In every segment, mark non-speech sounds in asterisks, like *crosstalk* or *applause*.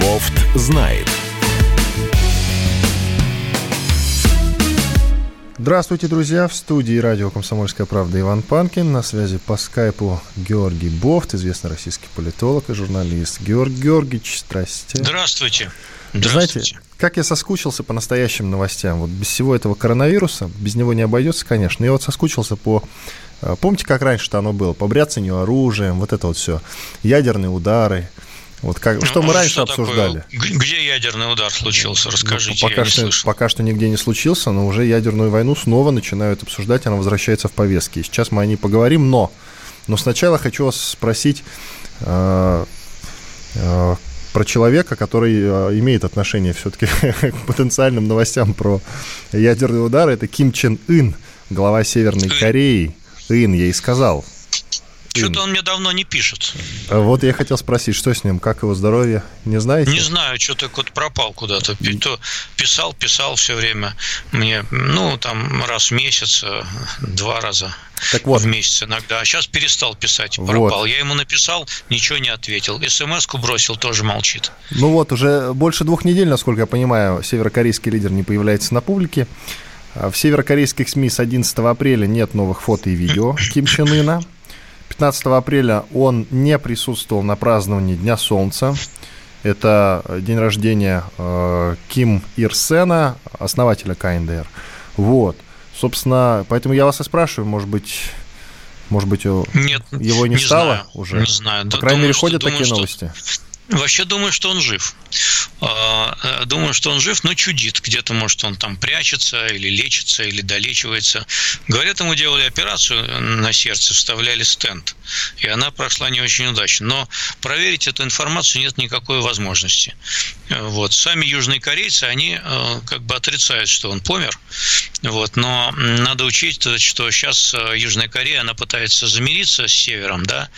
Бофт знает. Здравствуйте, друзья! В студии радио «Комсомольская правда» Иван Панкин. На связи по скайпу Георгий Бофт, известный российский политолог и журналист. Георгий Георгиевич, здрасте. Здравствуйте. Здравствуйте. Знаете, как я соскучился по настоящим новостям. Вот без всего этого коронавируса, без него не обойдется, конечно. Я вот соскучился по... Э, помните, как раньше-то оно было? По бряцанию оружием, вот это вот все. Ядерные удары, вот как, что мы ну, раньше что обсуждали. Такое? Где ядерный удар случился? Расскажите, ну, пока, я что, слышал. пока что нигде не случился, но уже ядерную войну снова начинают обсуждать, она возвращается в повестке. сейчас мы о ней поговорим, но, но сначала хочу вас спросить э, э, про человека, который э, имеет отношение все-таки *laughs* к потенциальным новостям про ядерный удар. Это Ким Чен Ын, глава Северной Кореи. Ын, я и сказал. Что-то он мне давно не пишет. А вот я хотел спросить, что с ним, как его здоровье, не знаете? Не знаю, что-то вот пропал куда-то. То писал, писал все время мне, ну, там раз в месяц, э, два раза так вот. в месяц иногда. А сейчас перестал писать, пропал. Вот. Я ему написал, ничего не ответил. СМС-ку бросил, тоже молчит. Ну вот, уже больше двух недель, насколько я понимаю, северокорейский лидер не появляется на публике. А в северокорейских СМИ с 11 апреля нет новых фото и видео Ким Чен Ына. 15 апреля он не присутствовал на праздновании Дня Солнца. Это день рождения э, Ким Ир Сена, основателя КНДР. Вот. Собственно, поэтому я вас и спрашиваю, может быть, может быть, Нет, его не, не стало знаю, уже? Не знаю. По крайней думаю, мере, ходят что, такие думаю, новости. Что... Вообще думаю, что он жив. А, э, думаю, что он жив, но чудит. Где-то, может, он там прячется или лечится, или долечивается. Говорят, ему делали операцию на сердце, вставляли стенд. И она прошла не очень удачно. Но проверить эту информацию нет никакой возможности. Вот. Сами южные корейцы, они э, как бы отрицают, что он помер. Вот. Но надо учесть, что сейчас э, Южная Корея, она пытается замириться с севером, да,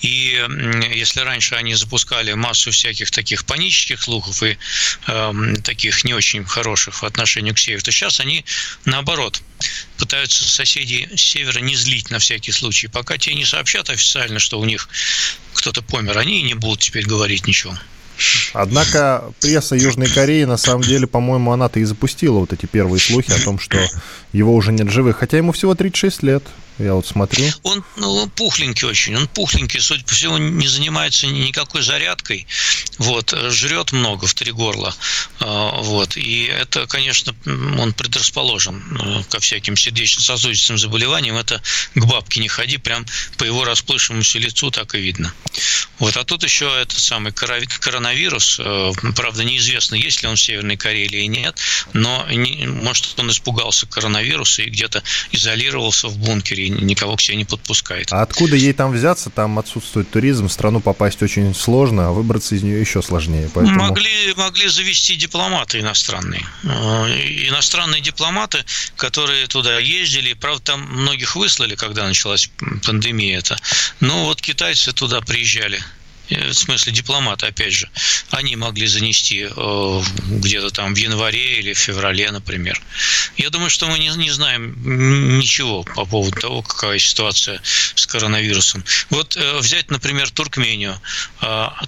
и если раньше они запускали массу всяких таких панических слухов и э, таких не очень хороших в отношении к северу, то сейчас они наоборот пытаются соседей с севера не злить на всякий случай. Пока те не сообщат официально, что у них кто-то помер, они и не будут теперь говорить ничего. Однако пресса Южной Кореи, на самом деле, по-моему, она-то и запустила вот эти первые слухи о том, что его уже нет живых. Хотя ему всего 36 лет. Я вот смотрю. Он ну, пухленький очень, он пухленький, судя по всему, не занимается никакой зарядкой, вот, жрет много в три горла, а, вот, и это, конечно, он предрасположен э, ко всяким сердечно-сосудистым заболеваниям, это к бабке не ходи, прям по его расплывшемуся лицу так и видно. Вот, а тут еще этот самый коронавирус, э, правда, неизвестно, есть ли он в Северной Корее или нет, но, может, он испугался коронавируса и где-то изолировался в бункере никого к себе не подпускает. А откуда ей там взяться? Там отсутствует туризм, в страну попасть очень сложно, а выбраться из нее еще сложнее. Поэтому... Могли, могли завести дипломаты иностранные. Э, иностранные дипломаты, которые туда ездили, правда, там многих выслали, когда началась пандемия это. Но вот китайцы туда приезжали в смысле дипломаты, опять же, они могли занести э, где-то там в январе или в феврале, например. Я думаю, что мы не, не знаем ничего по поводу того, какая ситуация с коронавирусом. Вот э, взять, например, Туркмению,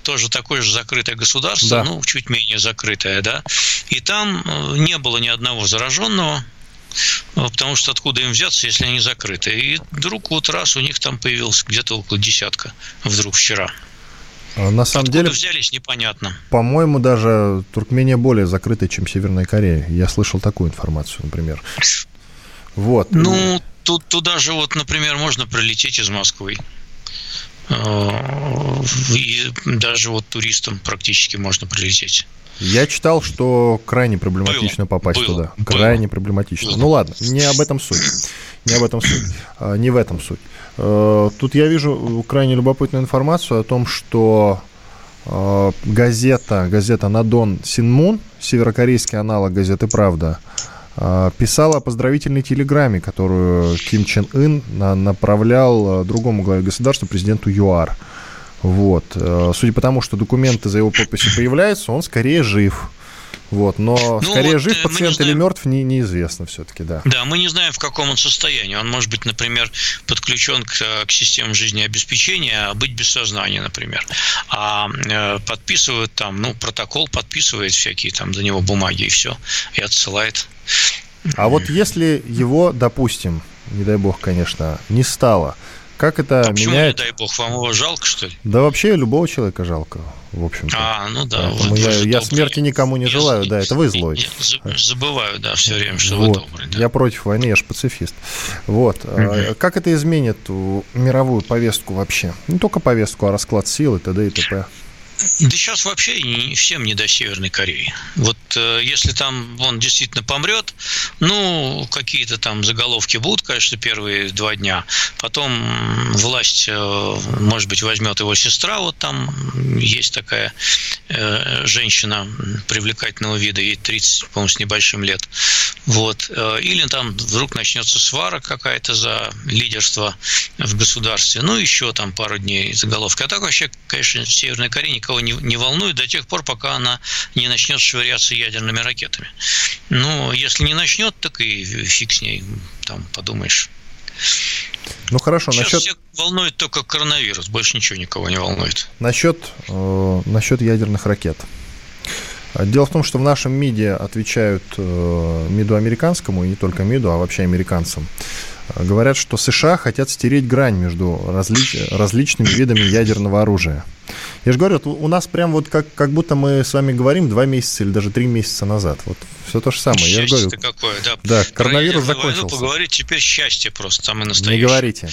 тоже такое же закрытое государство, да. ну, чуть менее закрытое, да, и там не было ни одного зараженного, потому что откуда им взяться, если они закрыты. И вдруг вот раз у них там появилось где-то около десятка, вдруг вчера. А, на самом Откуда деле, взялись, непонятно. По-моему, даже Туркмения более закрытая, чем Северная Корея. Я слышал такую информацию, например. Вот. Ну, тут туда же вот, например, можно прилететь из Москвы. А, и даже вот туристам практически можно прилететь. Я читал, что крайне проблематично было, попасть было, туда. Крайне было. проблематично. Было. Ну ладно, не об этом суть. Не об этом суть. А, не в этом суть. Э, тут я вижу крайне любопытную информацию о том, что э, газета, газета «Надон Синмун», северокорейский аналог газеты «Правда», э, писала о поздравительной телеграмме, которую Ким Чен Ын направлял другому главе государства, президенту ЮАР. Вот. Судя по тому, что документы за его подписью появляются, он скорее жив. Вот, но ну, скорее вот жив э, пациент или мертв, не, неизвестно все-таки, да. Да, мы не знаем, в каком он состоянии. Он может быть, например, подключен к, к системе жизнеобеспечения, а быть без сознания, например. А э, подписывают там, ну, протокол подписывает всякие там за него бумаги и все, и отсылает. А вот если его, допустим, не дай бог, конечно, не стало, как это а меняет... не дай бог, вам его жалко, что ли? Да вообще любого человека жалко, в общем-то. А, ну да. Поэтому я, я смерти никому не желаю, да, это вы злой. забываю, да, все время, что вот. вы добрый. Да. Я против войны, я же пацифист. Вот. Угу. Как это изменит мировую повестку вообще? Не только повестку, а расклад сил и т.д. и т.п. Да сейчас вообще всем не до Северной Кореи. Вот э, если там он действительно помрет, ну, какие-то там заголовки будут, конечно, первые два дня. Потом власть, э, может быть, возьмет его сестра, вот там есть такая э, женщина привлекательного вида, ей 30, по-моему, с небольшим лет. Вот. Или там вдруг начнется свара какая-то за лидерство в государстве. Ну, еще там пару дней заголовки. А так вообще, конечно, в Северной Корее никого не, не волнует до тех пор, пока она не начнет швыряться ядерными ракетами. Ну, если не начнет, так и фиг с ней, там подумаешь. Ну хорошо, Сейчас насчет... всех волнует только коронавирус, больше ничего никого не волнует. Насчет, э, насчет ядерных ракет. Дело в том, что в нашем МИДе отвечают э, МИДу американскому, и не только МИДу, а вообще американцам. Говорят, что США хотят стереть грань между различ... различными видами ядерного оружия. Я же говорю, у нас прям вот как, как будто мы с вами говорим два месяца или даже три месяца назад. Вот все то же самое. Я говорю, какое, да. Да, коронавирус закончился. Войну поговорить теперь счастье просто самое настоящее. Не говорите.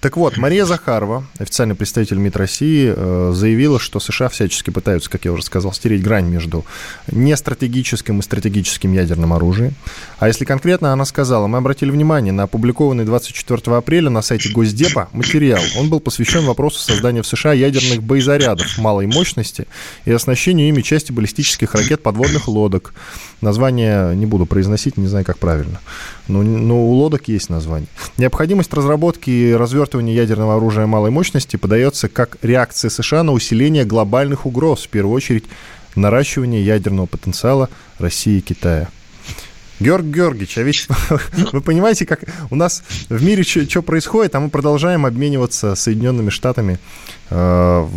Так вот, Мария Захарова, официальный представитель МИД России, э, заявила, что США всячески пытаются, как я уже сказал, стереть грань между нестратегическим и стратегическим ядерным оружием. А если конкретно, она сказала, мы обратили внимание на опубликованный 24 апреля на сайте Госдепа материал. Он был посвящен вопросу создания в США ядерных боезарядов малой мощности и оснащению ими части баллистических ракет подводных лодок. Название не буду произносить, не знаю, как правильно. Но, но у лодок есть название. Необходимость разработки и развертывания ядерного оружия малой мощности подается как реакция США на усиление глобальных угроз, в первую очередь наращивание ядерного потенциала России и Китая. Георг Георгиевич, а ведь *laughs* вы понимаете, как у нас в мире что происходит, а мы продолжаем обмениваться Соединенными Штатами э,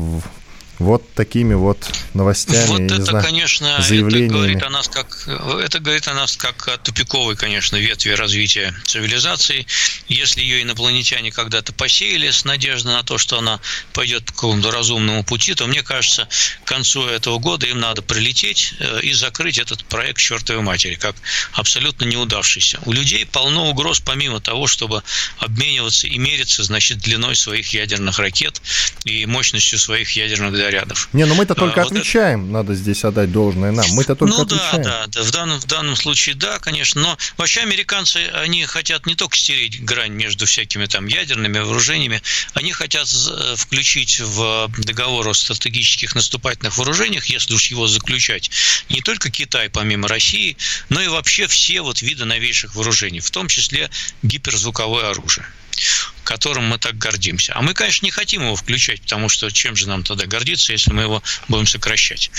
вот такими вот новостями. Вот это, знаю, конечно, заявлениями. это говорит о нас как это говорит о нас как о тупиковой, конечно, ветви развития цивилизации. Если ее инопланетяне когда-то посеяли с надеждой на то, что она пойдет по какому-то разумному пути, то мне кажется, к концу этого года им надо прилететь э, и закрыть этот проект чертовой матери, как абсолютно неудавшийся. У людей полно угроз, помимо того, чтобы обмениваться и мериться, значит, длиной своих ядерных ракет и мощностью своих ядерных зарядов. Не, ну мы-то только а, отвечаем, вот это... надо здесь отдать должное нам. Мы-то только ну, отвечаем. да, да, да. В данном, в данном случае да, конечно. Но вообще американцы, они хотят не только стереть грань между всякими там ядерными вооружениями, они хотят включить в договор о стратегических наступательных вооружениях, если уж его заключать, не только Китай, помимо России, но и вообще все вот виды новейших вооружений, в том числе гиперзвуковое оружие которым мы так гордимся. А мы, конечно, не хотим его включать, потому что чем же нам тогда гордиться, если мы его будем сокращать.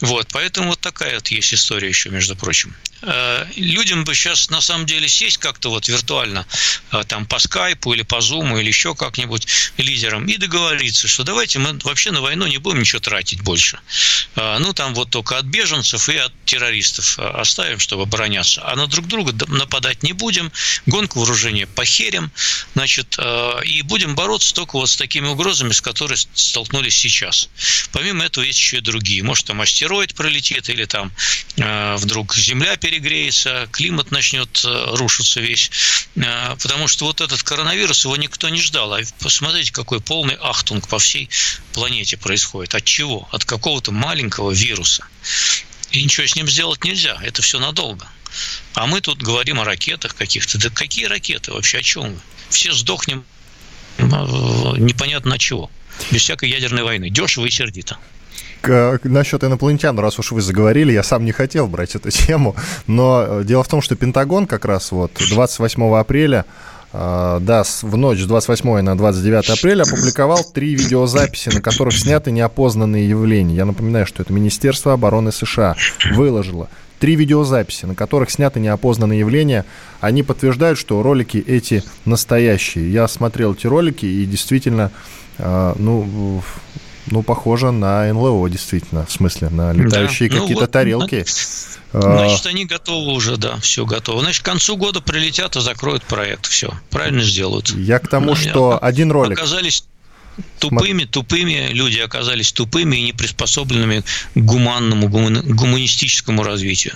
Вот, поэтому вот такая вот есть история еще, между прочим. Э, людям бы сейчас на самом деле сесть как-то вот виртуально э, там по скайпу или по зуму или еще как-нибудь лидерам и договориться, что давайте мы вообще на войну не будем ничего тратить больше. Э, ну, там вот только от беженцев и от террористов оставим, чтобы обороняться. А на друг друга нападать не будем, гонку вооружения похерим, значит, и будем бороться только вот с такими угрозами, с которыми столкнулись сейчас. Помимо этого есть еще и другие. Может, там астероид пролетит или там вдруг Земля перегреется, климат начнет э, рушиться весь. Э, потому что вот этот коронавирус, его никто не ждал. А посмотрите, какой полный ахтунг по всей планете происходит. От чего? От какого-то маленького вируса. И ничего с ним сделать нельзя. Это все надолго. А мы тут говорим о ракетах каких-то. Да какие ракеты вообще? О чем вы? Все сдохнем э, непонятно на чего. Без всякой ядерной войны. Дешево и сердито насчет инопланетян, раз уж вы заговорили, я сам не хотел брать эту *laughs* тему, но э, дело в том, что Пентагон как раз вот 28 апреля да, в ночь с 28 на 29 апреля опубликовал три видеозаписи, на которых сняты неопознанные явления. Я напоминаю, что это Министерство обороны США выложило три видеозаписи, на которых сняты неопознанные явления. Они подтверждают, что ролики эти настоящие. Я смотрел эти ролики и действительно, ну, ну, похоже на НЛО, действительно, в смысле, на летающие да. Ну какие-то ну, вот, тарелки. А. Значит, они готовы уже, да, все готово. Значит, к концу года прилетят и закроют проект. Все, правильно сделают. Я к тому, что один ролик... Оказались тупыми, тупыми, люди оказались тупыми и неприспособленными к гуманному, гуманистическому развитию.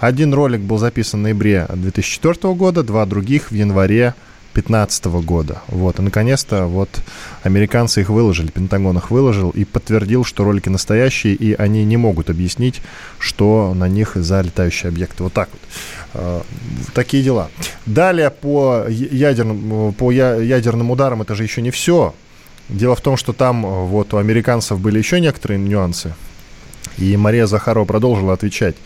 Один ролик был записан в ноябре 2004 года, два других в январе 2015 года. Вот, и наконец-то вот американцы их выложили, Пентагон их выложил и подтвердил, что ролики настоящие, и они не могут объяснить, что на них за летающие объекты. Вот так вот. Э, такие дела. Далее по ядерным, по ядерным ударам это же еще не все. Дело в том, что там вот у американцев были еще некоторые нюансы. И Мария Захарова продолжила отвечать.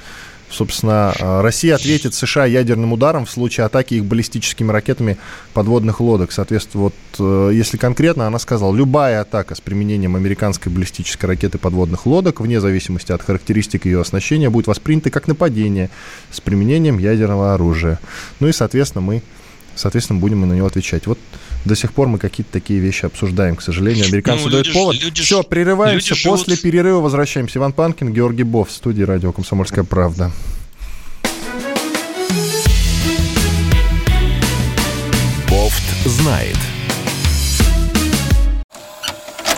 Собственно, э, Россия ответит США ядерным ударом в случае атаки их баллистическими ракетами подводных лодок. Соответственно, вот э, если конкретно, она сказала, любая атака с применением американской баллистической ракеты подводных лодок, вне зависимости от характеристик ее оснащения, будет воспринята как нападение с применением ядерного оружия. Ну и, соответственно, мы соответственно, будем на него отвечать. Вот до сих пор мы какие-то такие вещи обсуждаем, к сожалению. Американцы ну, дают люди, повод. Люди, Все, прерываемся. Люди После живут... перерыва возвращаемся. Иван Панкин, Георгий Бов в студии радио «Комсомольская правда». Бофт знает.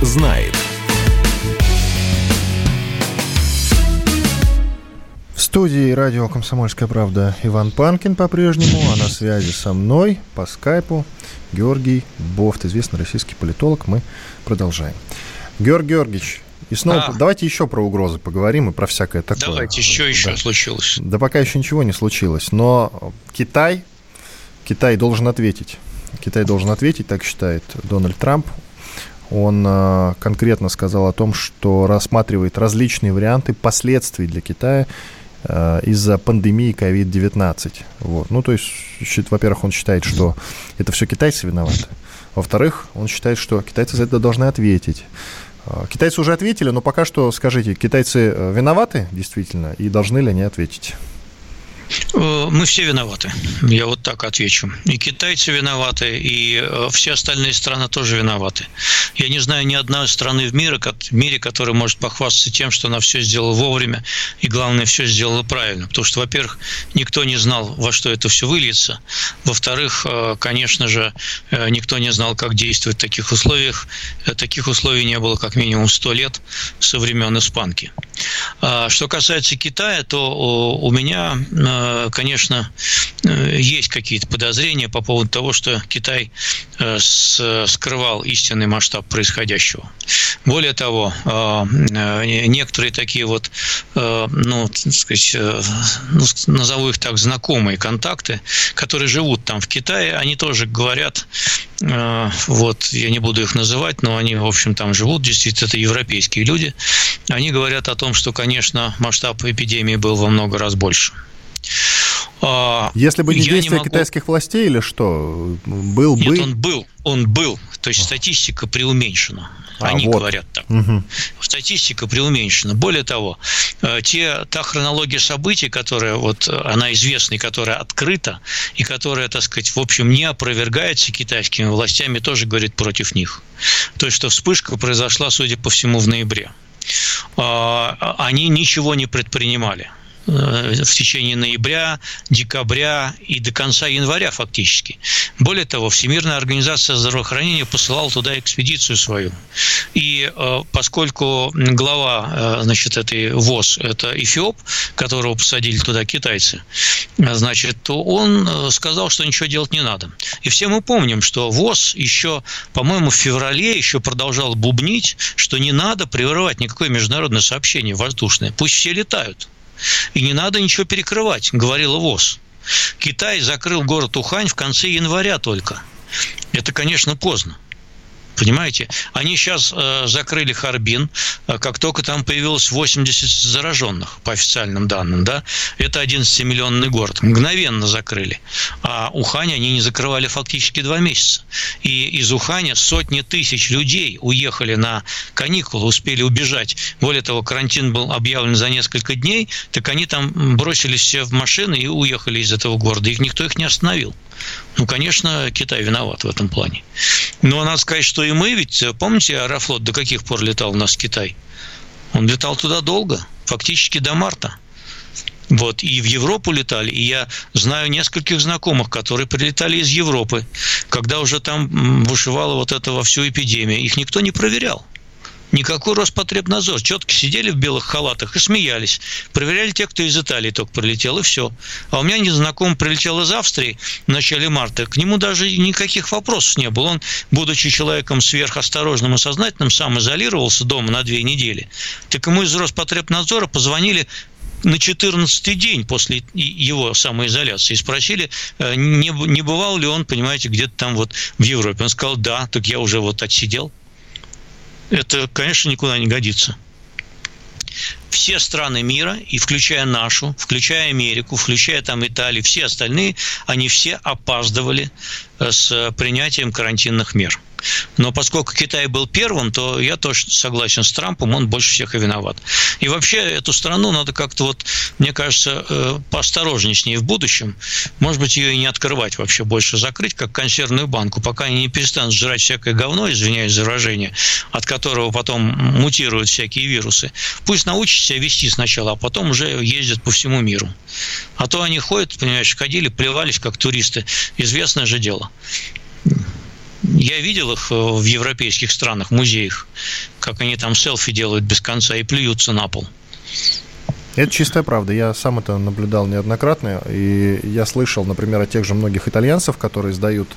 Знает. В студии радио «Комсомольская правда» Иван Панкин по-прежнему, а на связи со мной по скайпу Георгий Бофт, известный российский политолог. Мы продолжаем. Георгий Георгиевич, и снова а. давайте еще про угрозы поговорим и про всякое такое. Давайте, еще да. случилось? Да пока еще ничего не случилось, но Китай, Китай должен ответить. Китай должен ответить, так считает Дональд Трамп он э, конкретно сказал о том, что рассматривает различные варианты последствий для Китая э, из-за пандемии COVID-19. Вот. Ну, то есть, во-первых, он считает, что это все китайцы виноваты. Во-вторых, он считает, что китайцы за это должны ответить. Э, китайцы уже ответили, но пока что, скажите, китайцы виноваты действительно и должны ли они ответить? Э, мы все виноваты. Я вот так отвечу. И китайцы виноваты, и э, все остальные страны тоже виноваты. Я не знаю ни одной страны в мире, в мире, которая может похвастаться тем, что она все сделала вовремя, и главное, все сделала правильно. Потому что, во-первых, никто не знал, во что это все выльется. Во-вторых, э, конечно же, никто не знал, как действовать в таких условиях. Таких условий не было как минимум сто лет со времен испанки. А что касается Китая, то у меня конечно, э, есть какие-то подозрения по поводу того, что Китай э, скрывал истинный масштаб происходящего. Более того, некоторые такие вот, ну, так сказать, ну, назову их так, знакомые контакты, которые живут там в Китае, они тоже говорят, вот, я не буду их называть, но они, в общем, там живут, действительно, это европейские люди, они говорят о том, что, конечно, масштаб эпидемии был во много раз больше. А, Если бы не я действия могу- китайских властей или что, был Нет, бы... он был, он был. То есть статистика преуменьшена. А, Они вот. говорят так. Мгм. Статистика преуменьшена. Более того, э, те, та хронология событий, которая вот она известна и которая открыта, и которая, так сказать, в общем, не опровергается китайскими властями, тоже говорит против них. То есть, что вспышка произошла, судя по всему, в ноябре. А, Они ничего не предпринимали в течение ноября, декабря и до конца января фактически. Более того, Всемирная организация здравоохранения посылала туда экспедицию свою. И э, поскольку глава э, значит, этой ВОЗ – это Эфиоп, которого посадили туда китайцы, э, значит, то он э, сказал, что ничего делать не надо. И все мы помним, что ВОЗ еще, по-моему, в феврале еще продолжал бубнить, что не надо прерывать никакое международное сообщение воздушное. Пусть все летают. И не надо ничего перекрывать, говорила ВОЗ. Китай закрыл город Ухань в конце января только. Это, конечно, поздно. Понимаете? Они сейчас э, закрыли Харбин, э, как только там появилось 80 зараженных, по официальным данным, да, это 11-миллионный город. Мгновенно закрыли. А Ухань они не закрывали фактически два месяца. И из Уханя сотни тысяч людей уехали на каникулы, успели убежать. Более того, карантин был объявлен за несколько дней, так они там бросились все в машины и уехали из этого города. Их никто их не остановил. Ну, конечно, Китай виноват в этом плане. Но надо сказать, что и мы, ведь помните, Аэрофлот до каких пор летал у нас в Китай? Он летал туда долго, фактически до марта. Вот, и в Европу летали, и я знаю нескольких знакомых, которые прилетали из Европы, когда уже там бушевала вот эта во всю эпидемия. Их никто не проверял. Никакой Роспотребнадзор. Четко сидели в белых халатах и смеялись. Проверяли тех, кто из Италии только прилетел, и все. А у меня незнакомый прилетел из Австрии в начале марта. К нему даже никаких вопросов не было. Он, будучи человеком сверхосторожным и сознательным, сам изолировался дома на две недели. Так ему из Роспотребнадзора позвонили на 14 день после его самоизоляции и спросили, э, не, не бывал ли он, понимаете, где-то там вот в Европе. Он сказал, да, так я уже вот отсидел. Это, конечно, никуда не годится. Все страны мира, и включая нашу, включая Америку, включая там Италию, все остальные, они все опаздывали э, с принятием карантинных мер. Но поскольку Китай был первым, то я тоже согласен с Трампом, он больше всех и виноват. И вообще эту страну надо как-то вот, мне кажется, э, поосторожнее с ней в будущем. Может быть, ее и не открывать вообще, больше закрыть, как консервную банку, пока они не перестанут жрать всякое говно, извиняюсь за выражение, от которого потом мутируют всякие вирусы. Пусть научатся себя вести сначала, а потом уже ездят по всему миру. А то они ходят, понимаешь, ходили, плевались, как туристы. Известное же дело. Я видел их э, в европейских странах, музеях, как они там селфи делают без конца и плюются на пол. Это чистая правда. Я сам это наблюдал неоднократно. И я слышал, например, о тех же многих итальянцев, которые сдают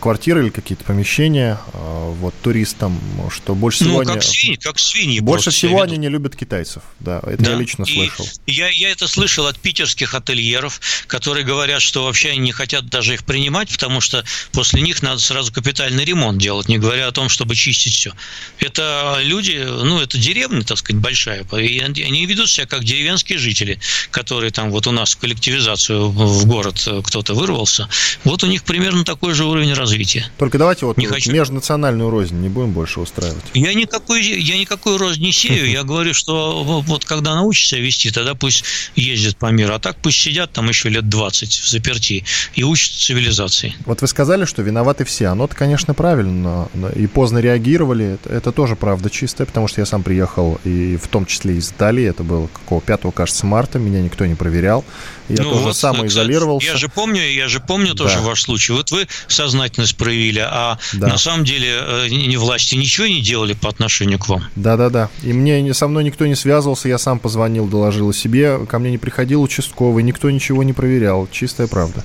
квартиры или какие-то помещения а, вот, туристам, что больше всего Ну, они... как свиньи, как свиньи. Больше всего они не любят китайцев. Да, это Да, я лично и слышал. Я, я это слышал от питерских ательеров, которые говорят, что вообще они не хотят даже их принимать, потому что после них надо сразу капитальный ремонт делать, не говоря о том, чтобы чистить все. Это люди, ну, это деревня, так сказать, большая, и они они ведут себя как деревенские жители, которые там вот у нас в коллективизацию в город кто-то вырвался. Вот у них примерно такой же уровень развития. Только давайте вот Не хочу. межнациональную рознь не будем больше устраивать. Я никакой, я никакой рознь не сею. *laughs* Я говорю, что во- вот когда научится вести, тогда пусть ездят по миру. А так пусть сидят там еще лет 20 в заперти и учат цивилизации. Вот вы сказали, что виноваты все. Оно-то, конечно, правильно. но- И поздно реагировали. Это, тоже правда чистая, потому что я сам приехал, и в том числе из Италии. Это было какого 5 кажется, марта. Меня никто не проверял. Я Ну, тоже вот, самоизолировался. Я же помню, я же помню тоже Да. ваш случай. Вот вы сознательность проявили, а Да. на самом деле э, ни власти ничего не делали по отношению к вам. Да-да-да. И мне не- со мной никто не связывался, я сам позвонил, доложил о себе. Ко мне не приходил участковый, никто ничего не проверял. Чистая правда.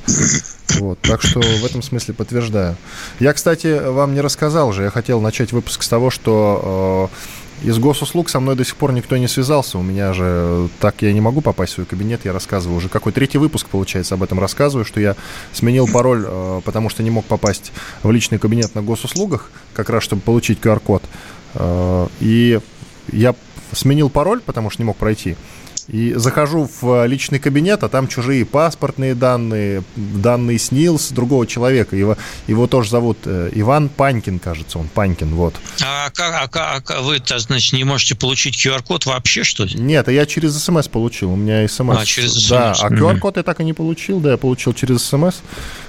Вот, так что в этом смысле подтверждаю. Я, кстати, вам не рассказал же. Я хотел начать выпуск с того, что э, из госуслуг со мной до сих пор никто не связался. У меня же так я не могу попасть в свой кабинет. Я рассказываю уже какой третий выпуск, получается, об этом рассказываю, что я сменил пароль, э, потому что не мог попасть в личный кабинет на госуслугах, как раз чтобы получить QR-код. Э, И я сменил пароль, потому что не мог пройти. И захожу в личный кабинет, а там чужие паспортные данные, данные СНИЛС другого человека. Его, его тоже зовут э, Иван Панькин, кажется, он Панькин, вот. А, как, а, а вы-то, значит, не можете получить QR-код вообще, что ли? Нет, а я через СМС получил. У меня СМС. А, через СМС. Да, а QR-код я так и не получил, да, я получил через СМС.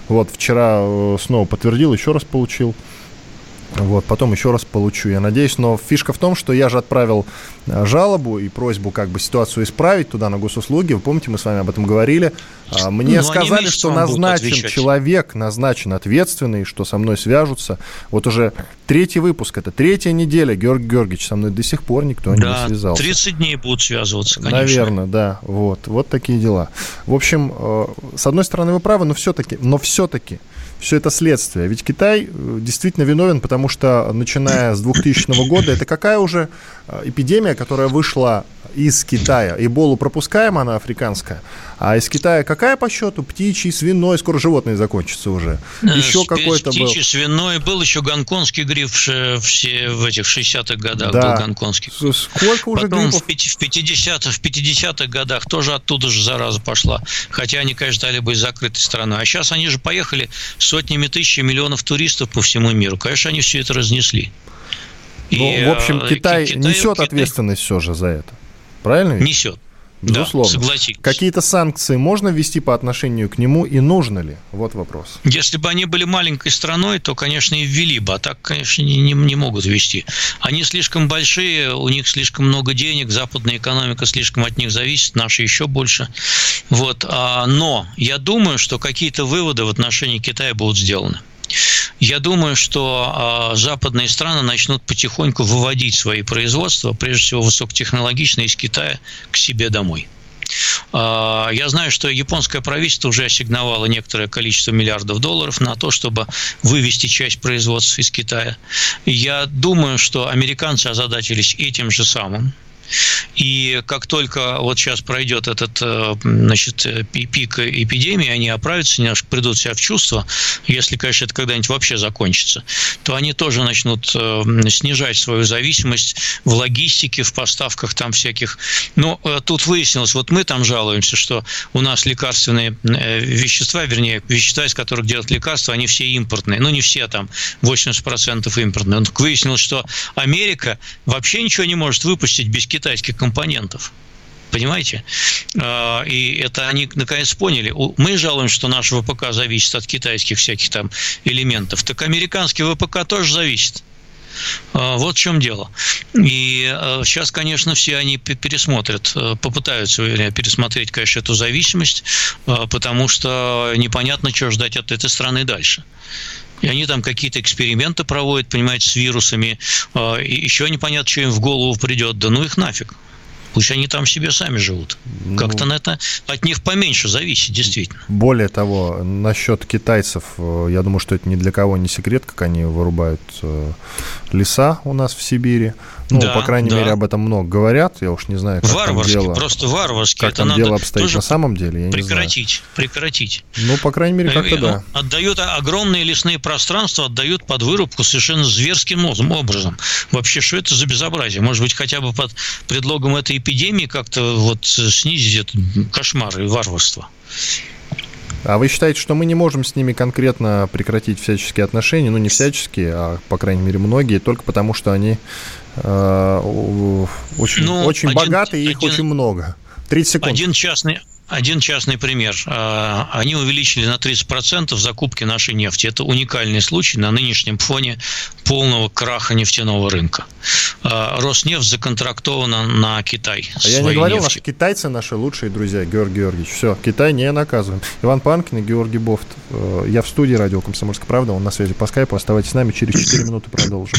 Вот, вчера э, снова подтвердил, еще раз получил. Вот, потом еще раз получу, я надеюсь. Но фишка в том, что я же отправил э, жалобу и просьбу как бы ситуацию исправить туда на госуслуги. Вы помните, мы с вами об этом говорили. А, Мне Ну, сказали, что назначен человек, назначен ответственный, что со мной свяжутся. Вот уже третий выпуск, это третья неделя. Георгий Георгиевич, со мной до сих пор никто Да, не связался. 30 дней будут связываться, конечно. Наверное, да. Вот, вот такие дела. В общем, э, с одной стороны, вы правы, но все-таки, но все-таки, все это следствие. Ведь Китай э, действительно виновен, потому что, начиная с 2000 года, это какая уже э, эпидемия, которая вышла из Китая? Эболу пропускаем, она африканская. А из Китая какая по счету? Птичий, свиной, скоро животные закончатся уже. Еще Э, какой-то был. птичий, свиной, был еще гонконгский грипп ш- все в этих 60-х годах Да. был гонконгский. Сколько уже Потом гриппов? в пяти- в 50-х, в 50-х годах тоже оттуда же зараза пошла. Хотя они, конечно, стали быть закрытой страной. А сейчас они же поехали сотнями тысяч миллионов туристов по всему миру. Конечно, они все это разнесли. Ну, И, в общем, э, Китай Ки- несет Китай ответственность все же за это. Правильно? ведь? Несет. Безусловно. Да, согласитесь. Какие-то санкции можно ввести по отношению к нему и нужно ли? Вот вопрос. Если бы они были маленькой страной, то, конечно, и ввели бы, а так, конечно, не, не- не могут ввести. Они слишком большие, у них слишком много денег, западная экономика слишком от них зависит, наша еще больше. Вот. а, Но я думаю, что какие-то выводы в отношении Китая будут сделаны. Я думаю, что а, западные страны начнут потихоньку выводить свои производства, прежде всего высокотехнологичные, из Китая к себе домой. А, Я знаю, что японское правительство уже ассигновало некоторое количество миллиардов долларов на то, чтобы вывести часть производства из Китая. Я думаю, что американцы озадачились этим же самым. И как только вот сейчас пройдет этот э, значит, э, пи- пик эпидемии, они оправятся, немножко придут себя в чувство, если, конечно, это когда-нибудь вообще закончится, то они тоже начнут э, снижать свою зависимость в логистике, в поставках там всяких. Но тут выяснилось, вот мы там жалуемся, что у нас лекарственные вещества, вернее, вещества, из которых делают лекарства, они все импортные. Ну, не все там, 80% импортные. Но так выяснилось, что Америка вообще ничего не может выпустить без китайских компонентов. Понимаете? А, И это они наконец поняли. Мы жалуемся, что наш ВПК зависит от китайских всяких там элементов. Так американский ВПК тоже зависит. А, Вот в чем дело. И сейчас, конечно, все они пе- пересмотрят, попытаются пересмотреть, конечно, эту зависимость, потому что непонятно, что ждать от этой страны дальше. И они там какие-то эксперименты проводят, понимаете, с вирусами. э, И еще непонятно, что им в голову придет. Да ну их нафиг. Пусть они там себе сами живут. Как-то на это от них поменьше зависит, действительно. Более того, насчет китайцев, э, я думаю, что это ни для кого не секрет, как они вырубают э, леса у нас в Сибири. Ну, Да, по крайней да. мере, об этом много говорят. Я уж не знаю, как Варварски, там дело, просто варварски. как это там надо дело обстоит тоже на самом деле, я не знаю. прекратить, прекратить. Ну, по крайней мере, как-то да. Отдают огромные лесные пространства, отдают под вырубку совершенно зверским образом-. Вообще, что это за безобразие? Может быть, хотя бы под предлогом этой эпидемии как-то вот снизить этот кошмар и варварство. А вы считаете, что мы не можем с ними конкретно прекратить всяческие отношения? Ну, не всяческие, а, по крайней мере, многие, только потому, что они очень, Ну, очень один- богаты, и их один- очень много. 30 секунд. Один частный, один частный пример. А, Они увеличили на 30% закупки нашей нефти. Это уникальный случай на нынешнем фоне полного краха нефтяного рынка. А, Роснефть законтрактована на Китай. А я не говорил, наши китайцы наши лучшие друзья, Георгий Георгиевич. Все, Китай не наказываем. Иван Панкин и Георгий Бофт. Э, Я в студии радио «Комсомольская правда», он на связи по скайпу. Оставайтесь с нами, через 4 минуты продолжим.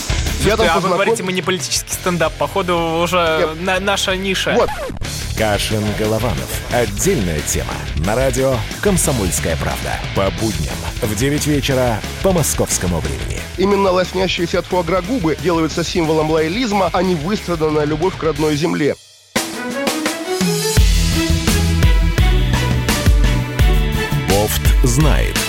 Я там а познаком... вы говорите, мы не политический стендап. Походу, уже на, наша ниша. Вот. Кашин Голованов. Отдельная тема. На радио «Комсомольская правда». По будням в 9 вечера по московскому времени. Именно лоснящиеся от фуагра губы делаются символом лоялизма, а не выстраданная любовь к родной земле. Бофт знает.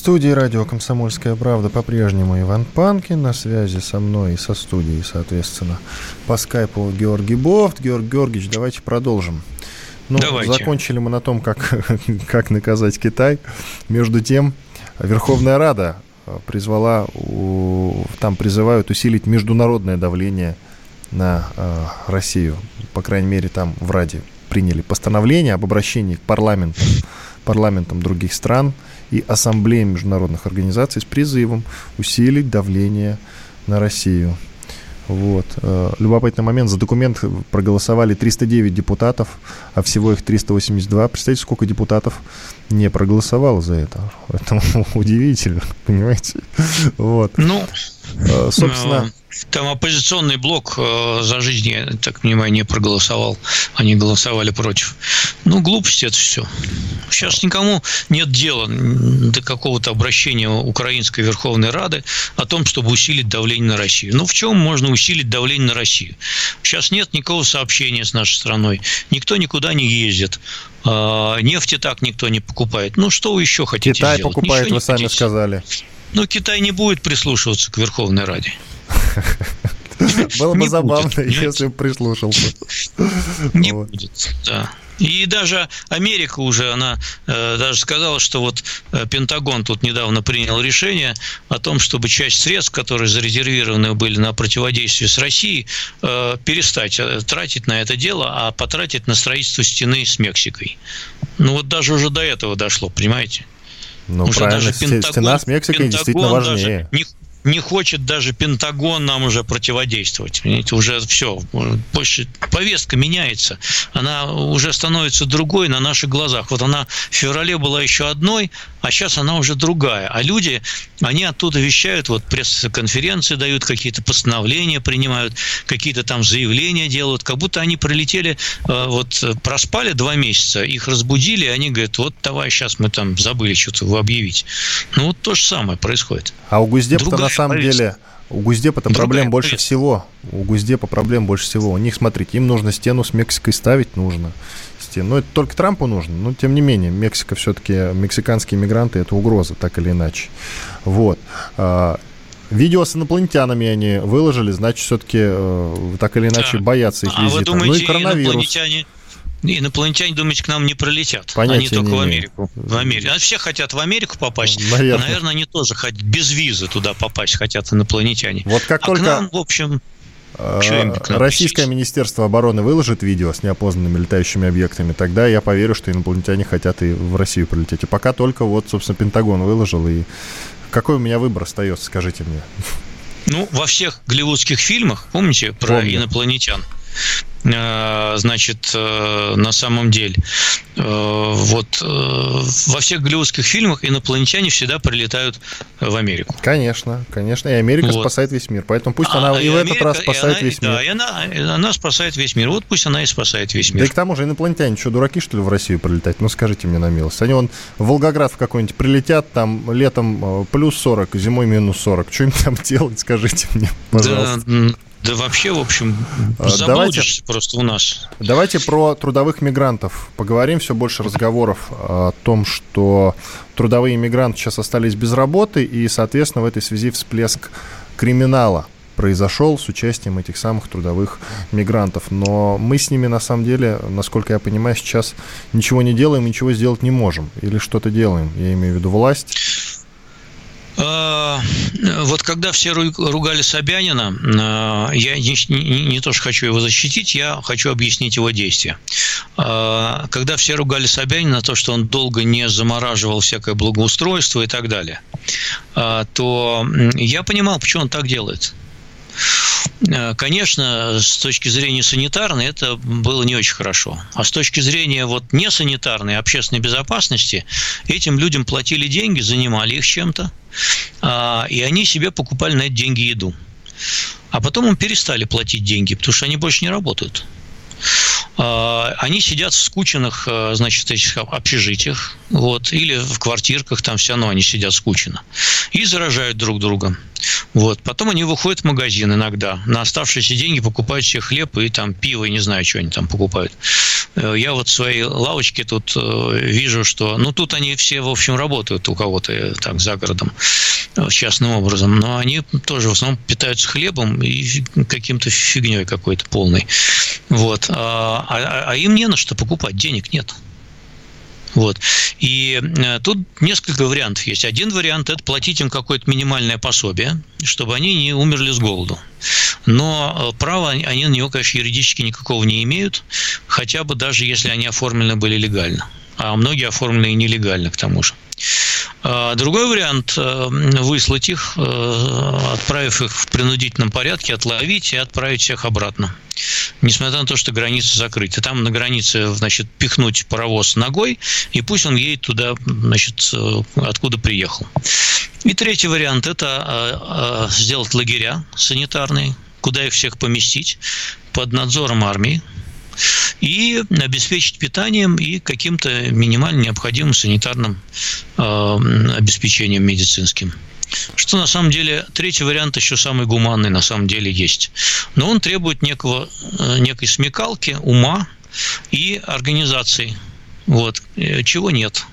Студии радио «Комсомольская правда» по-прежнему Иван Панкин. На связи со мной и со студией, соответственно, по скайпу Георгий Бофт. Георгий Георгиевич, давайте продолжим. Ну, Давайте. закончили мы на том, как, *laughs* как наказать Китай. Между тем, Верховная Рада призвала, там призывают усилить международное давление на э, Россию. По крайней мере, там в Раде приняли постановление об обращении к парламентам, парламентам других стран и ассамблеям международных организаций с призывом усилить давление на Россию. Вот. Э, любопытный момент. За документ проголосовали 309 депутатов, а всего их 382. Представьте, сколько депутатов не проголосовало за это. *laughs* Это удивительно, *laughs* понимаете? *laughs* Вот. Ну, э, собственно... Там оппозиционный блок э, за жизнь, я так понимаю, не проголосовал. Они голосовали против. Ну, глупости это все. Сейчас никому нет дела до какого-то обращения Украинской Верховной Рады о том, чтобы усилить давление на Россию. Ну, в чем можно усилить давление на Россию? Сейчас нет никакого сообщения с нашей страной. Никто никуда не ездит. А, нефти так никто не покупает. Ну, что вы еще хотите Китай сделать? покупает, Ничего вы сами хотите. сказали. Ну, Китай не будет прислушиваться к Верховной Раде. *laughs* Было бы забавно, если бы прислушался. *laughs* Не будет, да. И даже Америка уже, она э, даже сказала, что вот э, Пентагон тут недавно принял решение о том, чтобы часть средств, которые зарезервированы были на противодействие с Россией, э, перестать э, тратить на это дело, а потратить на строительство стены с Мексикой. Ну вот даже уже до этого дошло, понимаете? Ну, уже правильно, даже Пентагон, стена с Мексикой Пентагон действительно важнее. Не, не хочет даже Пентагон нам уже противодействовать. Понимаете, уже все, больше повестка меняется. Она уже становится другой на наших глазах. Вот она в феврале была еще одной, а сейчас она уже другая. А люди, они оттуда вещают, вот пресс-конференции дают, какие-то постановления принимают, какие-то там заявления делают, как будто они пролетели, э, вот проспали два месяца, их разбудили, и они говорят, вот давай сейчас мы там забыли что-то объявить. Ну вот то же самое происходит. А у Гуздепа самом деле у Гуздепа это проблем больше повестка. всего. У Гуздепа проблем больше всего. У них, смотрите, им нужно стену с Мексикой ставить нужно. Стену. Ну, это только Трампу нужно. Но, тем не менее, Мексика все-таки, мексиканские мигранты – это угроза, так или иначе. Вот. А, видео с инопланетянами они выложили, значит, все-таки э, так или иначе да. боятся их а визита. Вы думаете, ну и коронавирус. Инопланетяне Инопланетяне, думаете, к нам не пролетят. Понятия они только в Америку. В Америку. Все хотят в Америку попасть. Наверное. А, наверное, они тоже хотят без визы туда попасть хотят инопланетяне. Вот как а только... к нам, в общем, э, Российское Министерство обороны выложит видео с неопознанными летающими объектами, тогда я поверю, что инопланетяне хотят и в Россию прилететь. И пока только вот, собственно, Пентагон выложил, и какой у меня выбор остается, скажите мне? Ну, во всех голливудских фильмах, помните, про Помню. инопланетян? Э, значит, э, на самом деле. Э, вот во всех голливудских фильмах инопланетяне всегда прилетают в Америку. Конечно, конечно. И Америка вот. спасает весь мир. Поэтому пусть а, она и, и в Америка, этот раз спасает она, весь мир. Да, и она, она спасает весь мир. Вот пусть она и спасает весь мир. Да и к тому же инопланетяне что, дураки, что ли, в Россию прилетать? Ну, скажите мне на милость. Они вон в Волгоград в какой-нибудь прилетят, там летом плюс 40, зимой минус 40. Что им там *laughs* делать, скажите мне, пожалуйста. Да, да вообще, в общем, а, заблудишься давайте, просто у нас. Давайте про трудовых мигрантов поговорим. Все больше разговоров о том, что трудовые мигранты сейчас остались без работы, и, соответственно, в этой связи всплеск криминала произошел с участием этих самых трудовых мигрантов. Но мы с ними, на самом деле, насколько я понимаю, сейчас ничего не делаем, ничего сделать не можем. Или что-то делаем, я имею в виду власть. Вот когда все ругали Собянина, а, я не, не, не то, что хочу его защитить, я хочу объяснить его действия. А, когда все ругали Собянина, то, что он долго не замораживал всякое благоустройство и так далее, то я понимал, почему он так делает. Э, конечно, с точки зрения санитарной это было не очень хорошо. А с точки зрения вот не санитарной, а общественной безопасности, этим людям платили деньги, занимали их чем-то, а, и они себе покупали на эти деньги еду. А потом им перестали платить деньги, потому что они больше не работают. А, они сидят в скученных, э, значит, этих общежитиях, вот, или в квартирках, там все равно они сидят скучно, и заражают друг друга. Вот. Потом они выходят в магазин иногда, на оставшиеся деньги покупают себе хлеб и там пиво, и не знаю, что они там покупают. Э, я вот в своей лавочке тут э, вижу, что, ну, тут они все, в общем, работают у кого-то так за городом частным образом, но они тоже в основном питаются хлебом и каким-то фигней какой-то полной. Вот. А, а, а им не на что покупать, денег нет. Вот. И э, тут несколько вариантов есть. Один вариант – это платить им какое-то минимальное пособие, чтобы они не умерли с голоду. Но э, права они на него, конечно, юридически никакого не имеют, хотя бы даже если они оформлены были легально. А многие оформлены нелегально, к тому же. А другой вариант э, – выслать их, отправив их в принудительном порядке, отловить и отправить всех обратно несмотря на то, что границы закрыты. Там на границе, значит, пихнуть паровоз ногой, и пусть он едет туда, значит, э, откуда приехал. И третий вариант – это э, э, сделать лагеря санитарные, куда их всех поместить, под надзором армии, и обеспечить питанием и каким-то минимально необходимым санитарным обеспечением медицинским. Что на самом деле третий вариант еще самый гуманный на самом деле есть. Но он требует некого, э, некой смекалки, ума и организации. Вот. Э, чего нет.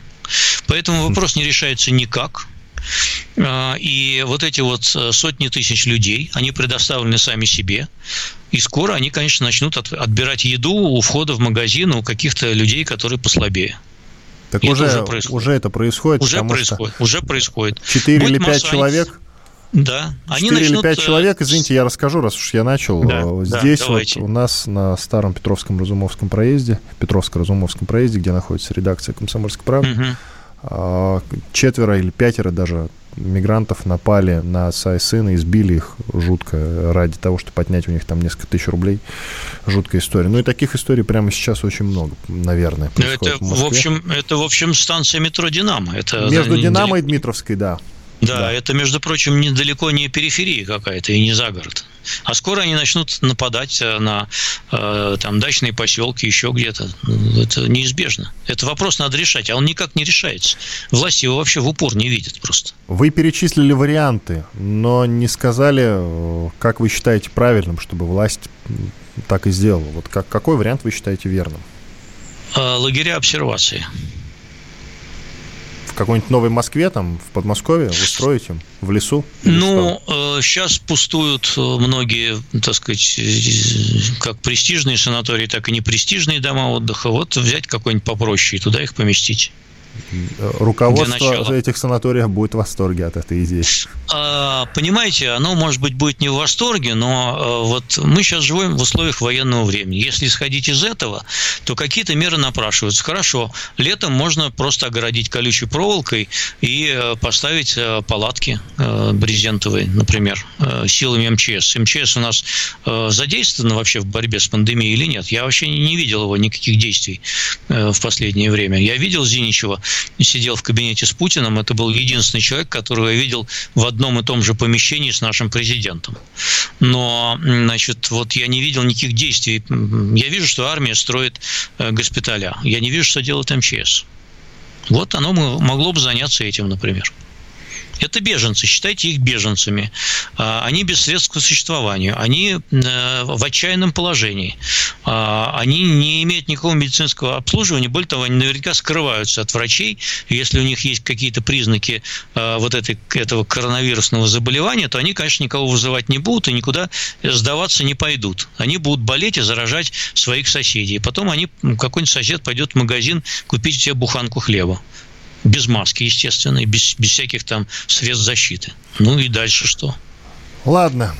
Поэтому вопрос не решается никак. А, и вот эти вот э, сотни тысяч людей, они предоставлены сами себе. И скоро они, конечно, начнут отбирать еду у входа в магазин у каких-то людей, которые послабее. Так уже, уже, происходит. уже это происходит. Уже происходит, уже происходит. 4 Будет или 5 человек. Да, они 4 начнут... или 5 э, человек, извините, я расскажу, раз уж я начал. Да, Здесь да, вот у нас на старом Петровском Разумовском проезде, Петровско-Разумовском проезде, где находится редакция «Комсомольской правды», угу. Четверо или пятеро даже мигрантов напали на отца и сына, избили их жутко ради того, чтобы поднять у них там несколько тысяч рублей. Жуткая история. Ну и таких историй прямо сейчас очень много, наверное. Ну, это, в, в общем, это, в общем, станция метро «Динамо». Это Между «Динамо» и Дмитровской, да. Да, да, это, между прочим, недалеко не периферия какая-то и не за город. А скоро они начнут нападать э, на э, там, дачные поселки, еще где-то. Это неизбежно. Это вопрос надо решать, а он никак не решается. Власти его вообще в упор не видят просто. Вы перечислили варианты, но не сказали, э, как вы считаете правильным, чтобы власть так и сделала. Вот как, какой вариант вы считаете верным? Лагеря обсервации какой-нибудь Новой Москве, там, в Подмосковье устроите? В лесу? Ну, э, сейчас пустуют э, многие, так сказать, э, как престижные санатории, так и непрестижные дома отдыха. Вот взять какой-нибудь попроще и туда их поместить. Руководство этих санаториев будет в восторге от этой идеи. А, понимаете, оно, может быть, будет не в восторге, но а, вот мы сейчас живем в условиях военного времени. Если исходить из этого, то какие-то меры напрашиваются. Хорошо, летом можно просто огородить колючей проволокой и э, поставить э, палатки э, брезентовые, например, силами МЧС. МЧС у нас задействовано вообще в борьбе с пандемией или нет? Я вообще не видел его никаких действий в последнее время. Я видел Зиничева, сидел в кабинете с Путиным. Это был единственный человек, которого я видел в одном и том же помещении с нашим президентом. Но, значит, вот я не видел никаких действий. Я вижу, что армия строит э, госпиталя. Я не вижу, что делает МЧС. Вот оно могло бы заняться этим, например. Это беженцы, считайте их беженцами. А, они без средств к существованию, они э, в отчаянном положении, а, они не имеют никакого медицинского обслуживания, более того, они наверняка скрываются от врачей, если у них есть какие-то признаки э, вот этой, этого коронавирусного заболевания, то они, конечно, никого вызывать не будут и никуда сдаваться не пойдут. Они будут болеть и заражать своих соседей. Потом они, какой-нибудь сосед пойдет в магазин купить себе буханку хлеба без маски, естественно, и без, без всяких там средств защиты. Ну и дальше что? Ладно.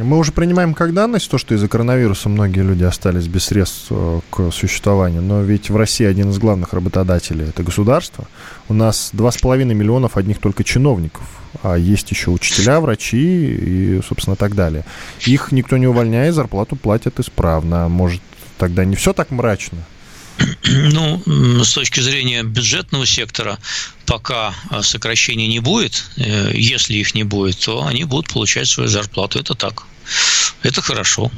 Мы уже принимаем как данность то, что из-за коронавируса многие люди остались без средств э, к существованию. Но ведь в России один из главных работодателей – это государство. У нас 2,5 миллионов одних только чиновников. а есть еще учителя, врачи и, собственно, так далее. Их никто не увольняет, зарплату платят исправно. Может, тогда не все так мрачно? Ну, с точки зрения бюджетного сектора, пока а, сокращений не будет, э, если их не будет, то они будут получать свою зарплату. Это так. Это хорошо.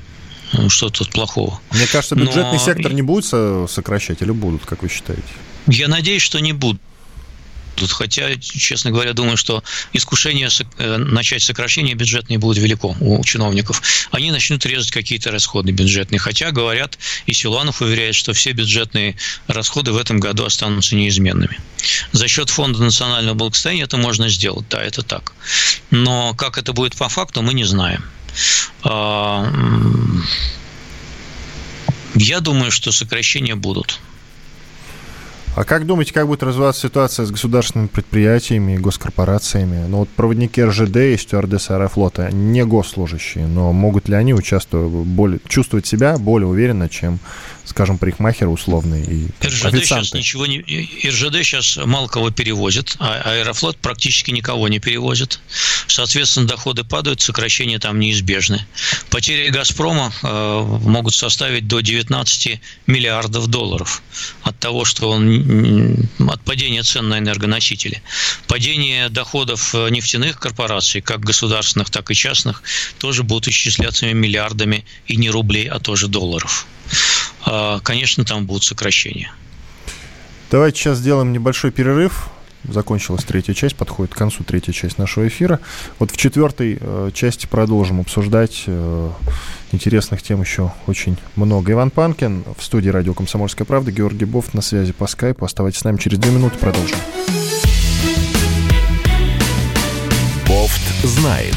Ну, что тут плохого? Мне кажется, бюджетный Но... сектор не будет сокращать или будут, как вы считаете? Я надеюсь, что не будут. Тут, хотя, честно говоря, думаю, что искушение э, начать сокращение бюджетное будет велико у чиновников. Они начнут резать какие-то расходы бюджетные. Хотя, говорят, и Силанов уверяет, что все бюджетные расходы в этом году останутся неизменными. За счет Фонда национального благосостояния это можно сделать, да, это так. Но как это будет по факту, мы не знаем. А, я думаю, что сокращения будут. А как думаете, как будет развиваться ситуация с государственными предприятиями и госкорпорациями? Ну вот проводники РЖД и стюардессы Аэрофлота не госслужащие, но могут ли они участвовать, более, чувствовать себя более уверенно, чем скажем, парикмахеры условные и там, РЖД официанты. сейчас ничего не... РЖД сейчас мало кого перевозит, а Аэрофлот практически никого не перевозит. Соответственно, доходы падают, сокращения там неизбежны. Потери «Газпрома» э, могут составить до 19 миллиардов долларов от того, что он... от падения цен на энергоносители. Падение доходов э, нефтяных корпораций, как государственных, так и частных, тоже будут исчисляться миллиардами и не рублей, а тоже долларов. А, конечно, там будут сокращения. Давайте сейчас сделаем небольшой перерыв. Закончилась третья часть, подходит к концу третья часть нашего эфира. Вот в четвертой э, части продолжим обсуждать э, интересных тем еще очень много. Иван Панкин в студии радио «Комсомольская правда», Георгий Бов на связи по скайпу. Оставайтесь с нами через две минуты, продолжим. Бофт знает.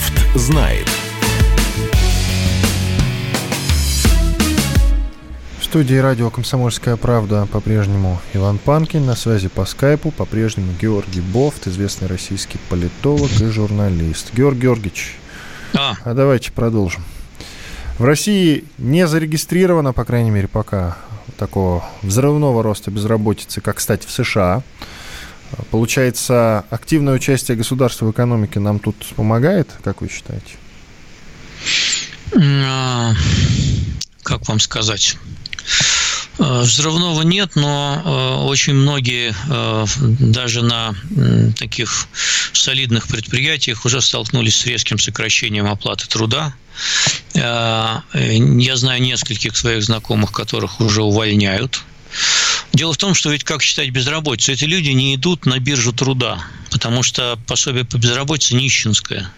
Бофт знает. В студии радио «Комсомольская правда» по-прежнему Иван Панкин. На связи по скайпу по-прежнему Георгий Бофт, известный российский политолог и журналист. Георгий Георгиевич, а. а давайте продолжим. В России не зарегистрировано, по крайней мере, пока такого взрывного роста безработицы, как, кстати, в США. Получается, активное участие государства в экономике нам тут помогает, как вы считаете? А, как вам сказать? А, взрывного нет, но а, очень многие даже на таких солидных предприятиях уже столкнулись с резким сокращением оплаты труда. Я знаю нескольких своих знакомых, которых уже увольняют Дело в том, что ведь как считать безработицу? Эти люди не идут на биржу труда, потому что пособие по безработице нищенское.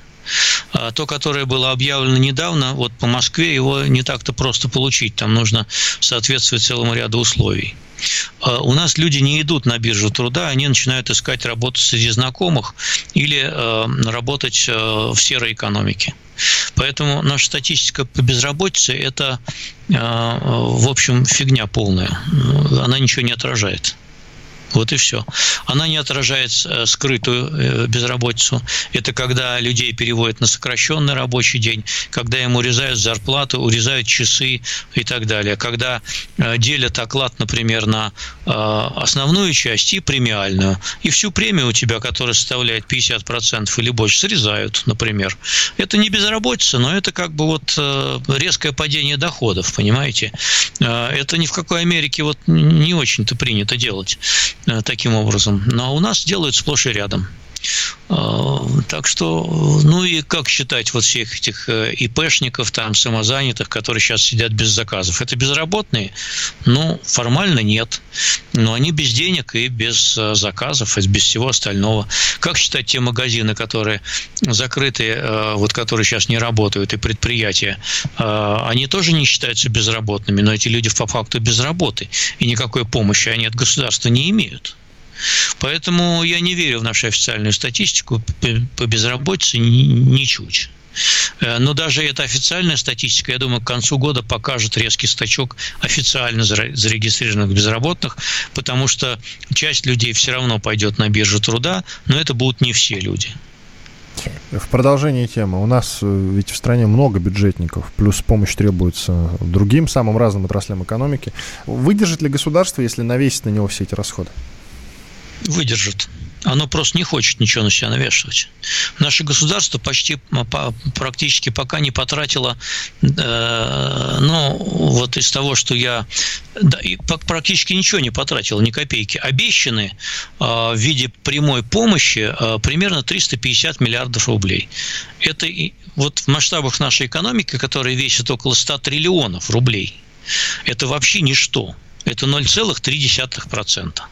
А то, которое было объявлено недавно, вот по Москве его не так-то просто получить. Там нужно соответствовать целому ряду условий. А у нас люди не идут на биржу труда, они начинают искать работу среди знакомых или э, работать в серой экономике. Поэтому наша статистика по безработице – это, в общем, фигня полная. Она ничего не отражает. Вот и все. Она не отражает э, скрытую э, безработицу. Это когда людей переводят на сокращенный рабочий день, когда им урезают зарплату, урезают часы и так далее. Когда э, делят оклад, например, на основную часть и премиальную. И всю премию у тебя, которая составляет 50% или больше, срезают, например. Это не безработица, но это как бы вот резкое падение доходов, понимаете? Это ни в какой Америке вот не очень-то принято делать. Э, таким образом. Но у нас делают сплошь и рядом. Э, так что, ну и как считать вот всех этих э, ИПшников, там, самозанятых, которые сейчас сидят без заказов? Это безработные? Ну, формально нет. Но они без денег и без заказов, и без всего остального. Как считать те магазины, которые закрыты, вот которые сейчас не работают, и предприятия? Они тоже не считаются безработными, но эти люди по факту без работы, и никакой помощи они от государства не имеют. Поэтому я не верю в нашу официальную статистику по безработице ничуть. Э, но даже эта официальная статистика, я думаю, к концу года покажет резкий скачок официально зарегистрированных безработных, потому что часть людей все равно пойдет на биржу труда, но это будут не все люди. В продолжении темы. У нас э, ведь в стране много бюджетников, плюс помощь требуется другим самым разным отраслям экономики. Выдержит ли государство, если навесить на него все эти расходы? Выдержит оно просто не хочет ничего на себя навешивать. Наше государство почти практически пока не потратило, э, ну, вот из того, что я да, практически ничего не потратило, ни копейки. Обещаны э, в виде прямой помощи э, примерно 350 миллиардов рублей. Это вот в масштабах нашей экономики, которая весит около 100 триллионов рублей, это вообще ничто. Это 0,3%.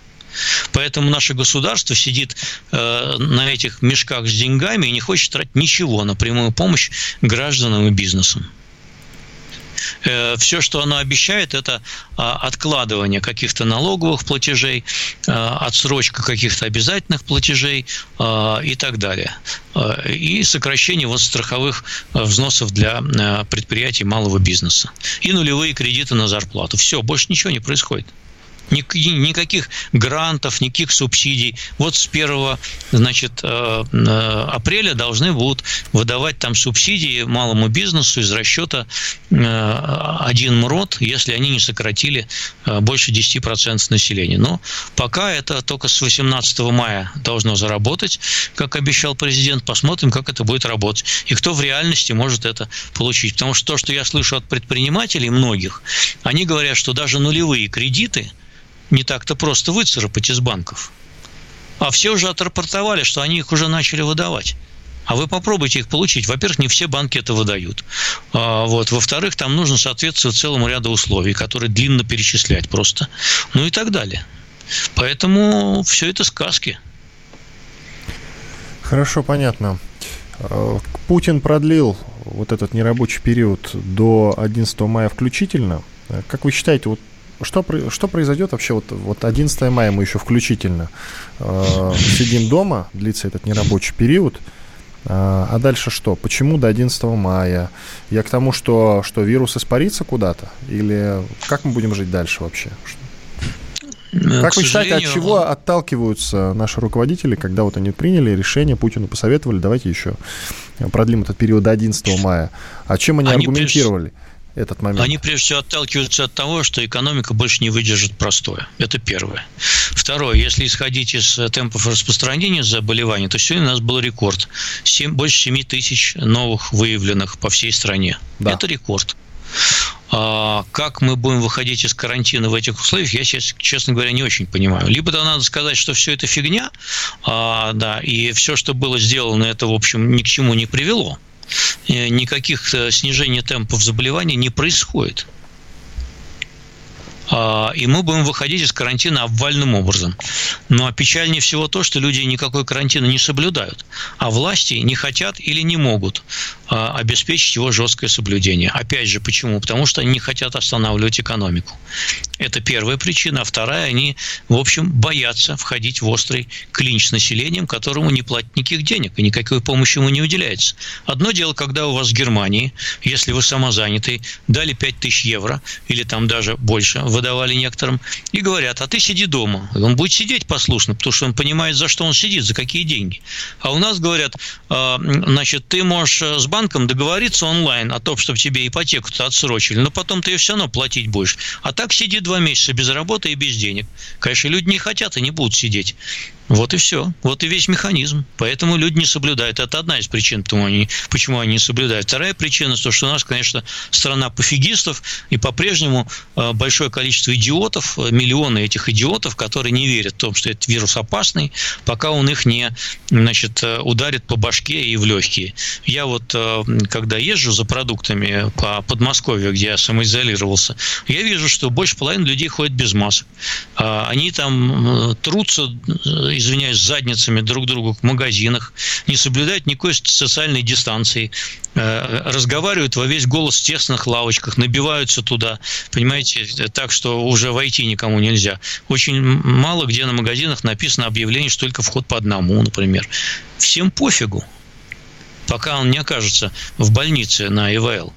Поэтому наше государство сидит э, на этих мешках с деньгами и не хочет тратить ничего на прямую помощь гражданам и бизнесам э, все, что оно обещает, это а, откладывание каких-то налоговых платежей, а, отсрочка каких-то обязательных платежей а, и так далее. И сокращение вот страховых взносов для предприятий малого бизнеса. И нулевые кредиты на зарплату. Все, больше ничего не происходит никаких грантов, никаких субсидий. Вот с 1 значит, э, э, апреля должны будут выдавать там субсидии малому бизнесу из расчета э, один МРОД, если они не сократили больше 10% населения. Но пока это только с 18 мая должно заработать, как обещал президент. Посмотрим, как это будет работать. И кто в реальности может это получить. Потому что то, что я слышу от предпринимателей многих, они говорят, что даже нулевые кредиты – не так-то просто выцарапать из банков. А все уже отрапортовали, что они их уже начали выдавать. А вы попробуйте их получить. Во-первых, не все банки это выдают. А, вот. Во-вторых, там нужно соответствовать целому ряду условий, которые длинно перечислять просто. Ну и так далее. Поэтому все это сказки. Хорошо, понятно. А, Путин продлил вот этот нерабочий период до 11 мая включительно. Как вы считаете, вот что, что произойдет вообще вот, вот 11 мая мы еще включительно э, сидим дома, длится этот нерабочий период, э, а дальше что? Почему до 11 мая? Я к тому, что, что вирус испарится куда-то? Или как мы будем жить дальше вообще? Э, как вы считаете, от чего отталкиваются наши руководители, когда вот они приняли решение, Путину посоветовали, давайте еще продлим этот период до 11 мая. А чем они, они аргументировали? Прежде этот момент? Они прежде всего отталкиваются от того, что экономика больше не выдержит простое. Это первое. Второе, если исходить из темпов распространения заболеваний, то сегодня у нас был рекорд. 7, больше 7 тысяч новых выявленных по всей стране. Да. Это рекорд. А как мы будем выходить из карантина в этих условиях, я сейчас, честно говоря, не очень понимаю. Либо да, надо сказать, что все это фигня, а, да, и все, что было сделано, это, в общем, ни к чему не привело. Э, никаких э, снижений темпов заболевания не происходит. А, и мы будем выходить из карантина обвальным образом. Но печальнее всего то, что люди никакой карантина не соблюдают, а власти не хотят или не могут а, обеспечить его жесткое соблюдение. Опять же, почему? Потому что они не хотят останавливать экономику. Это первая причина. А вторая, они, в общем, боятся входить в острый клинч с населением, которому не платят никаких денег, и никакой помощи ему не уделяется. Одно дело, когда у вас в Германии, если вы самозанятый, дали 5000 евро, или там даже больше, выдавали некоторым, и говорят, а ты сиди дома. Он будет сидеть послушно, потому что он понимает, за что он сидит, за какие деньги. А у нас говорят, «А, значит, ты можешь с банком договориться онлайн о том, чтобы тебе ипотеку-то отсрочили, но потом ты ее все равно платить будешь. А так сиди два месяца без работы и без денег. Конечно, люди не хотят и не будут сидеть. Вот и все. Вот и весь механизм. Поэтому люди не соблюдают. Это одна из причин, почему они, почему они не соблюдают. Вторая причина, то, что у нас, конечно, страна пофигистов, и по-прежнему э, большое количество идиотов, э, миллионы этих идиотов, которые не верят в том, что этот вирус опасный, пока он их не значит, э, ударит по башке и в легкие. Я вот, когда езжу за продуктами по Подмосковью, где я самоизолировался, я вижу, что больше половины людей ходят без масок. А они там трутся извиняюсь, задницами друг другу в магазинах, не соблюдают никакой социальной дистанции, э, разговаривают во весь голос в тесных лавочках, набиваются туда, понимаете, так что уже войти никому нельзя. Очень мало где на магазинах написано объявление, что только вход по одному, например. Всем пофигу, пока он не окажется в больнице на ИВЛ.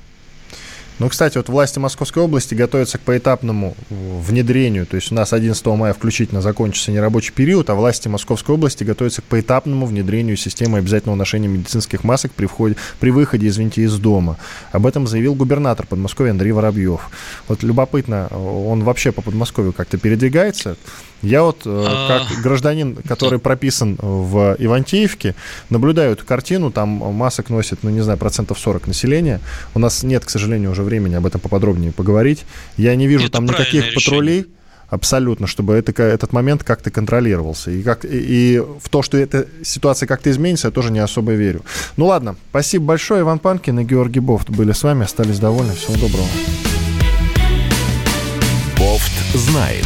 Ну, кстати, вот власти Московской области готовятся к поэтапному внедрению. То есть у нас 11 мая включительно закончится нерабочий период, а власти Московской области готовятся к поэтапному внедрению системы обязательного ношения медицинских масок при, входе, при выходе, извините, из дома. Об этом заявил губернатор Подмосковья Андрей Воробьев. Вот любопытно, он вообще по Подмосковью как-то передвигается? Я вот, э, как а. гражданин, который прописан в Ивантеевке, наблюдаю эту картину, там масок носит, ну, не знаю, процентов 40 населения. У нас нет, к сожалению, уже времени об этом поподробнее поговорить. Я не вижу это там никаких решение. патрулей абсолютно, чтобы это, этот момент как-то контролировался. И, как, и, и в то, что эта ситуация как-то изменится, я тоже не особо верю. Ну ладно, спасибо большое. Иван Панкин и Георгий Бофт были с вами, остались довольны. Всего доброго. Бофт знает.